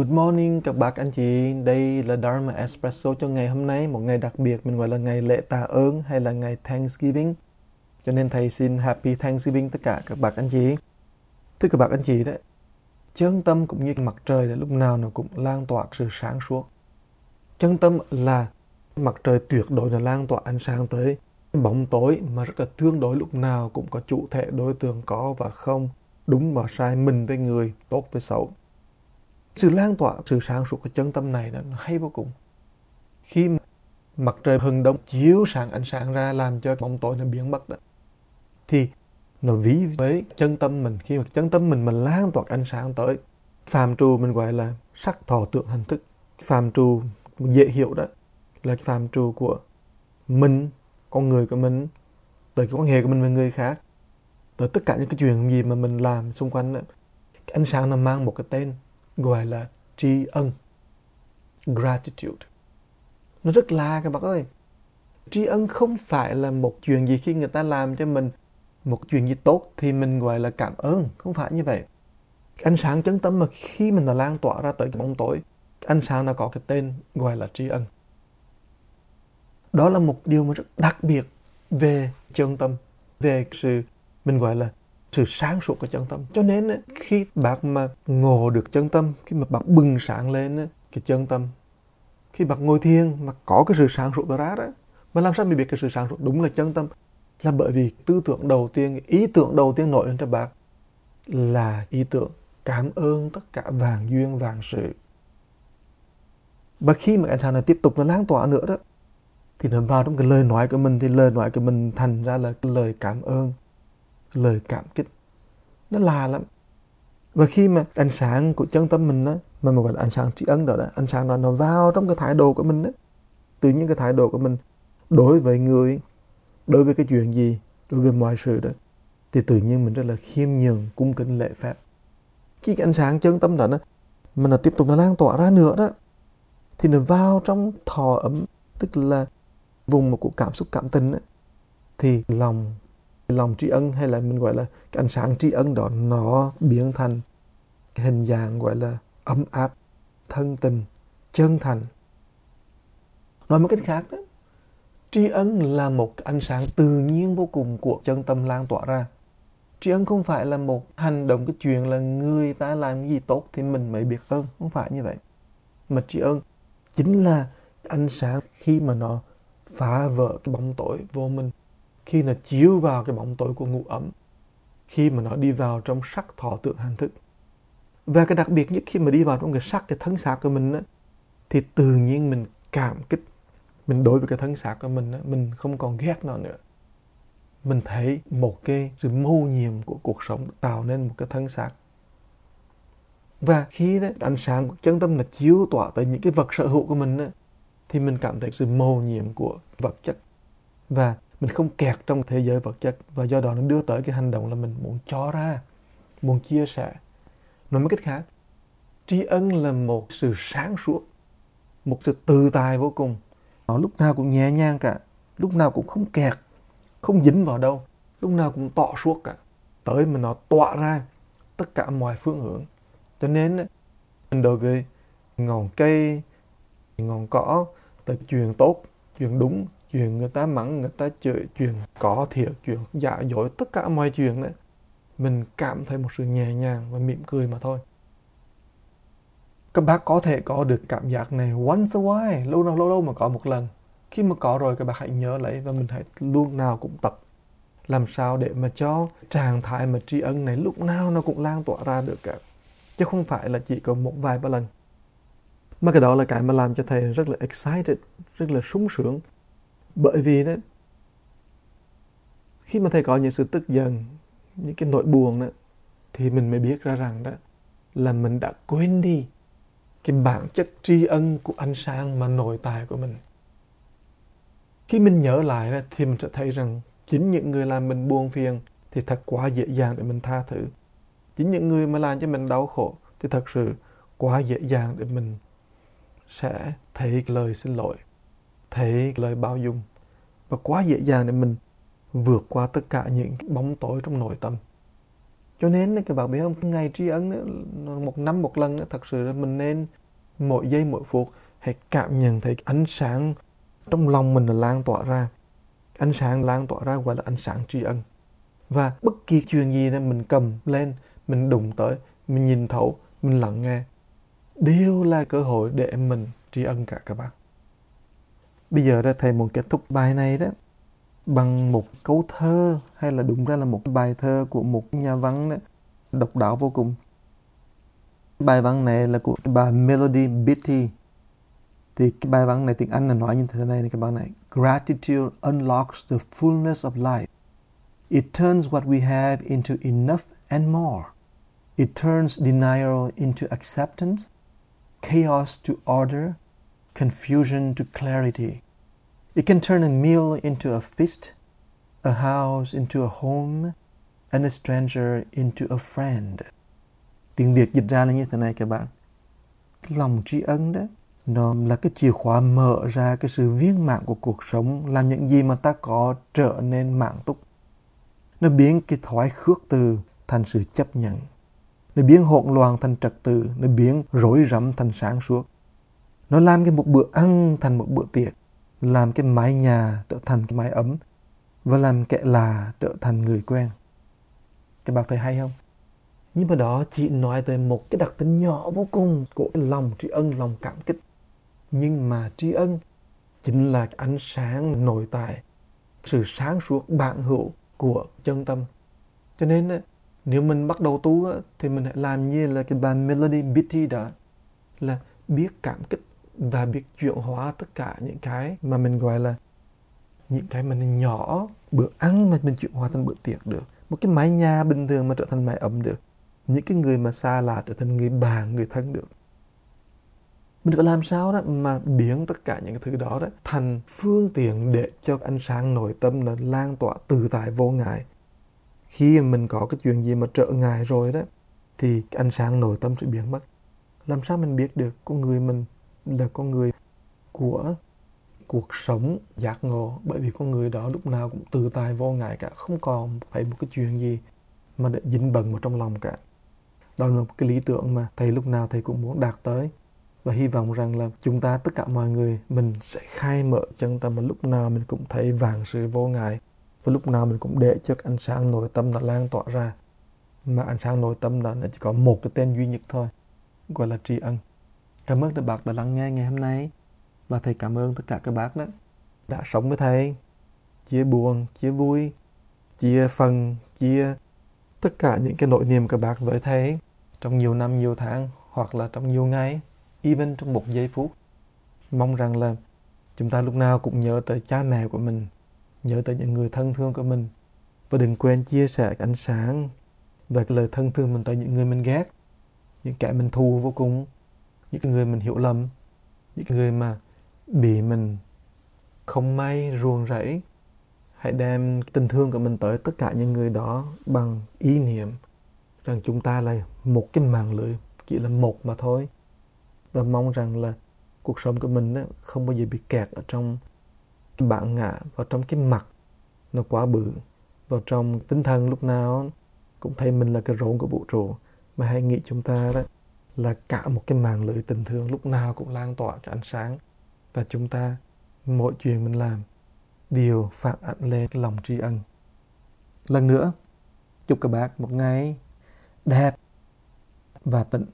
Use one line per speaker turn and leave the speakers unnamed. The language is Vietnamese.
Good morning các bác anh chị, đây là Dharma Espresso cho ngày hôm nay, một ngày đặc biệt mình gọi là ngày lễ tạ ơn hay là ngày Thanksgiving. Cho nên thầy xin Happy Thanksgiving tất cả các bác anh chị. Thưa các bác anh chị đấy, chân tâm cũng như mặt trời là lúc nào nó cũng lan tỏa sự sáng suốt. Chân tâm là mặt trời tuyệt đối là lan tỏa ánh sáng tới bóng tối mà rất là tương đối lúc nào cũng có chủ thể đối tượng có và không, đúng và sai, mình với người, tốt với xấu sự lan tỏa sự sáng suốt của chân tâm này nó hay vô cùng. Khi mặt trời hừng đông, chiếu sáng ánh sáng ra làm cho bóng tối nó biến mất đó, thì nó ví với chân tâm mình. Khi mà chân tâm mình mà lan tỏa ánh sáng tới, phàm trù mình gọi là sắc thọ tượng hình thức. Phàm trù dễ hiểu đó là phàm trù của mình, con người của mình, tới cái quan hệ của mình với người khác, tới tất cả những cái chuyện gì mà mình làm xung quanh đó. Cái ánh sáng nó mang một cái tên gọi là tri ân, gratitude. Nó rất lạ các bạn ơi. Tri ân không phải là một chuyện gì khi người ta làm cho mình một chuyện gì tốt thì mình gọi là cảm ơn. Không phải như vậy. Ánh sáng chân tâm mà khi mình nó lan tỏa ra tới cái bóng tối, ánh sáng nó có cái tên gọi là tri ân. Đó là một điều mà rất đặc biệt về chân tâm, về sự, mình gọi là sự sáng suốt của chân tâm. Cho nên khi bạn mà ngộ được chân tâm, khi mà bạn bừng sáng lên cái chân tâm, khi bạn ngồi thiền mà có cái sự sáng suốt đó ra đó, mà làm sao mình biết cái sự sáng suốt đúng là chân tâm? Là bởi vì tư tưởng đầu tiên, ý tưởng đầu tiên nổi lên cho bạn là ý tưởng cảm ơn tất cả vàng duyên vàng sự. Và khi mà ánh sáng này tiếp tục nó lan tỏa nữa đó, thì nó vào trong cái lời nói của mình, thì lời nói của mình thành ra là cái lời cảm ơn lời cảm kích. Nó là lắm. Và khi mà ánh sáng của chân tâm mình đó mà mình gọi là ánh sáng tri ân đó, đó ánh sáng đó nó vào trong cái thái độ của mình đó từ những cái thái độ của mình đối với người đối với cái chuyện gì đối với mọi sự đó thì tự nhiên mình rất là khiêm nhường cung kính lễ phép. Khi cái ánh sáng chân tâm đó nó mà nó tiếp tục nó lan tỏa ra nữa đó thì nó vào trong thò ấm tức là vùng mà của cảm xúc cảm tình đó, thì lòng lòng tri ân hay là mình gọi là cái ánh sáng tri ân đó nó biến thành cái hình dạng gọi là ấm áp, thân tình, chân thành. Nói một cách khác đó, tri ân là một ánh sáng tự nhiên vô cùng của chân tâm lan tỏa ra. Tri ân không phải là một hành động, cái chuyện là người ta làm gì tốt thì mình mới biết ơn không phải như vậy. Mà tri ân chính là ánh sáng khi mà nó phá vỡ cái bóng tối vô minh khi nó chiếu vào cái bóng tối của ngủ ấm khi mà nó đi vào trong sắc thọ tượng hành thức. Và cái đặc biệt nhất khi mà đi vào trong cái sắc cái thân xác của mình á, thì tự nhiên mình cảm kích. Mình đối với cái thân xác của mình á, mình không còn ghét nó nữa. Mình thấy một cái sự mâu nhiệm của cuộc sống tạo nên một cái thân xác. Và khi đó ánh sáng của chân tâm là chiếu tỏa tới những cái vật sở hữu của mình á, thì mình cảm thấy sự mâu nhiệm của vật chất. Và mình không kẹt trong thế giới vật chất và do đó nó đưa tới cái hành động là mình muốn cho ra, muốn chia sẻ. Nói một cách khác, tri ân là một sự sáng suốt, một sự tự tài vô cùng. Nó lúc nào cũng nhẹ nhàng cả, lúc nào cũng không kẹt, không dính vào đâu, lúc nào cũng tỏ suốt cả. Tới mà nó tỏa ra tất cả mọi phương hướng. Cho nên, mình đối với ngọn cây, ngọn cỏ, tới chuyện tốt, chuyện đúng chuyện người ta mắng, người ta chửi, chuyện có thiệt, chuyện giả dối, tất cả mọi chuyện đấy, mình cảm thấy một sự nhẹ nhàng và mỉm cười mà thôi. Các bác có thể có được cảm giác này once a while, lâu nào lâu lâu mà có một lần. Khi mà có rồi, các bác hãy nhớ lấy và mình hãy luôn nào cũng tập. Làm sao để mà cho trạng thái mà tri ân này lúc nào nó cũng lan tỏa ra được cả, chứ không phải là chỉ có một vài ba lần. Mà cái đó là cái mà làm cho thầy rất là excited, rất là sung sướng bởi vì đó khi mà thầy có những sự tức giận những cái nỗi buồn đó thì mình mới biết ra rằng đó là mình đã quên đi cái bản chất tri ân của ánh sáng mà nội tại của mình. Khi mình nhớ lại đó, thì mình sẽ thấy rằng chính những người làm mình buồn phiền thì thật quá dễ dàng để mình tha thứ. Chính những người mà làm cho mình đau khổ thì thật sự quá dễ dàng để mình sẽ thấy lời xin lỗi thấy lời bao dung. Và quá dễ dàng để mình vượt qua tất cả những bóng tối trong nội tâm. Cho nên các bạn biết không, ngày tri ân một năm một lần thật sự là mình nên mỗi giây mỗi phút hãy cảm nhận thấy ánh sáng trong lòng mình là lan tỏa ra. Ánh sáng lan tỏa ra gọi là ánh sáng tri ân. Và bất kỳ chuyện gì nên mình cầm lên, mình đụng tới, mình nhìn thấu, mình lắng nghe, đều là cơ hội để mình tri ân cả các bạn bây giờ ra thầy muốn kết thúc bài này đó bằng một câu thơ hay là đúng ra là một bài thơ của một nhà văn đó, độc đáo vô cùng. Bài văn này là của bà Melody Beatty. Thì cái bài văn này tiếng Anh là nói như thế này này các bạn này. Gratitude unlocks the fullness of life. It turns what we have into enough and more. It turns denial into acceptance. Chaos to order confusion to clarity It can turn a meal into a feast, a house into a home, and a stranger into a friend. Tiếng Việt dịch ra là như thế này các bạn. Cái lòng tri ân đó, nó là cái chìa khóa mở ra cái sự viên mãn của cuộc sống, làm những gì mà ta có trở nên mãn túc. Nó biến cái thói khước từ thành sự chấp nhận. Nó biến hỗn loạn thành trật tự, nó biến rối rắm thành sáng suốt. Nó làm cái một bữa ăn thành một bữa tiệc làm cái mái nhà trở thành cái mái ấm và làm kẻ là trở thành người quen. Các bạn thấy hay không? Nhưng mà đó chỉ nói về một cái đặc tính nhỏ vô cùng của lòng tri ân, lòng cảm kích. Nhưng mà tri ân chính là ánh sáng nội tại, sự sáng suốt bạn hữu của chân tâm. Cho nên nếu mình bắt đầu tu thì mình hãy làm như là cái bài Melody Beatty đó là biết cảm kích và biết chuyển hóa tất cả những cái mà mình, gọi là, những cái mà mình nhỏ, bữa ăn mà mình chuyển hóa thành bữa tiệc được, một cái mái nhà bình thường mà trở thành mái ấm được, những cái người mà xa lạ trở thành người bạn, người thân được. Mình phải làm sao đó mà biến tất cả những cái thứ đó đó thành phương tiện để cho ánh sáng nội tâm là lan tỏa từ tại vô ngại. Khi mình có cái chuyện gì mà trợ ngại rồi đó, thì cái ánh sáng nội tâm sẽ biến mất. Làm sao mình biết được con người mình là con người của cuộc sống giác ngộ. Bởi vì con người đó lúc nào cũng tự tài vô ngại cả, không còn phải một cái chuyện gì mà để dính bẩn vào trong lòng cả. Đó là một cái lý tưởng mà thầy lúc nào thầy cũng muốn đạt tới. Và hy vọng rằng là chúng ta, tất cả mọi người, mình sẽ khai mở chân tâm và lúc nào mình cũng thấy vàng sự vô ngại. Và lúc nào mình cũng để cho ánh sáng nội tâm nó lan tỏa ra. Mà ánh sáng nội tâm đó nó chỉ có một cái tên duy nhất thôi, gọi là tri ân. Cảm ơn các bạn đã lắng nghe ngày hôm nay và thầy cảm ơn tất cả các bác đó đã sống với thầy, chia buồn, chia vui, chia phần, chia tất cả những cái nỗi niềm các bác với thầy trong nhiều năm, nhiều tháng hoặc là trong nhiều ngày, even trong một giây phút. Mong rằng là chúng ta lúc nào cũng nhớ tới cha mẹ của mình, nhớ tới những người thân thương của mình. Và đừng quên chia sẻ ánh sáng và cái lời thân thương mình tới những người mình ghét, những kẻ mình thù vô cùng những người mình hiểu lầm, những người mà bị mình không may, ruồng rẫy, hãy đem tình thương của mình tới tất cả những người đó bằng ý niệm rằng chúng ta là một cái mạng lưới, chỉ là một mà thôi. Và mong rằng là cuộc sống của mình đó không bao giờ bị kẹt ở trong cái bản ngã, vào trong cái mặt nó quá bự, vào trong tinh thần lúc nào cũng thấy mình là cái rốn của vũ trụ. Mà hãy nghĩ chúng ta đó là cả một cái màn lưới tình thương lúc nào cũng lan tỏa cái ánh sáng. Và chúng ta mỗi chuyện mình làm, đều phản ảnh lên cái lòng tri ân. Lần nữa, chúc các bác một ngày đẹp và tịnh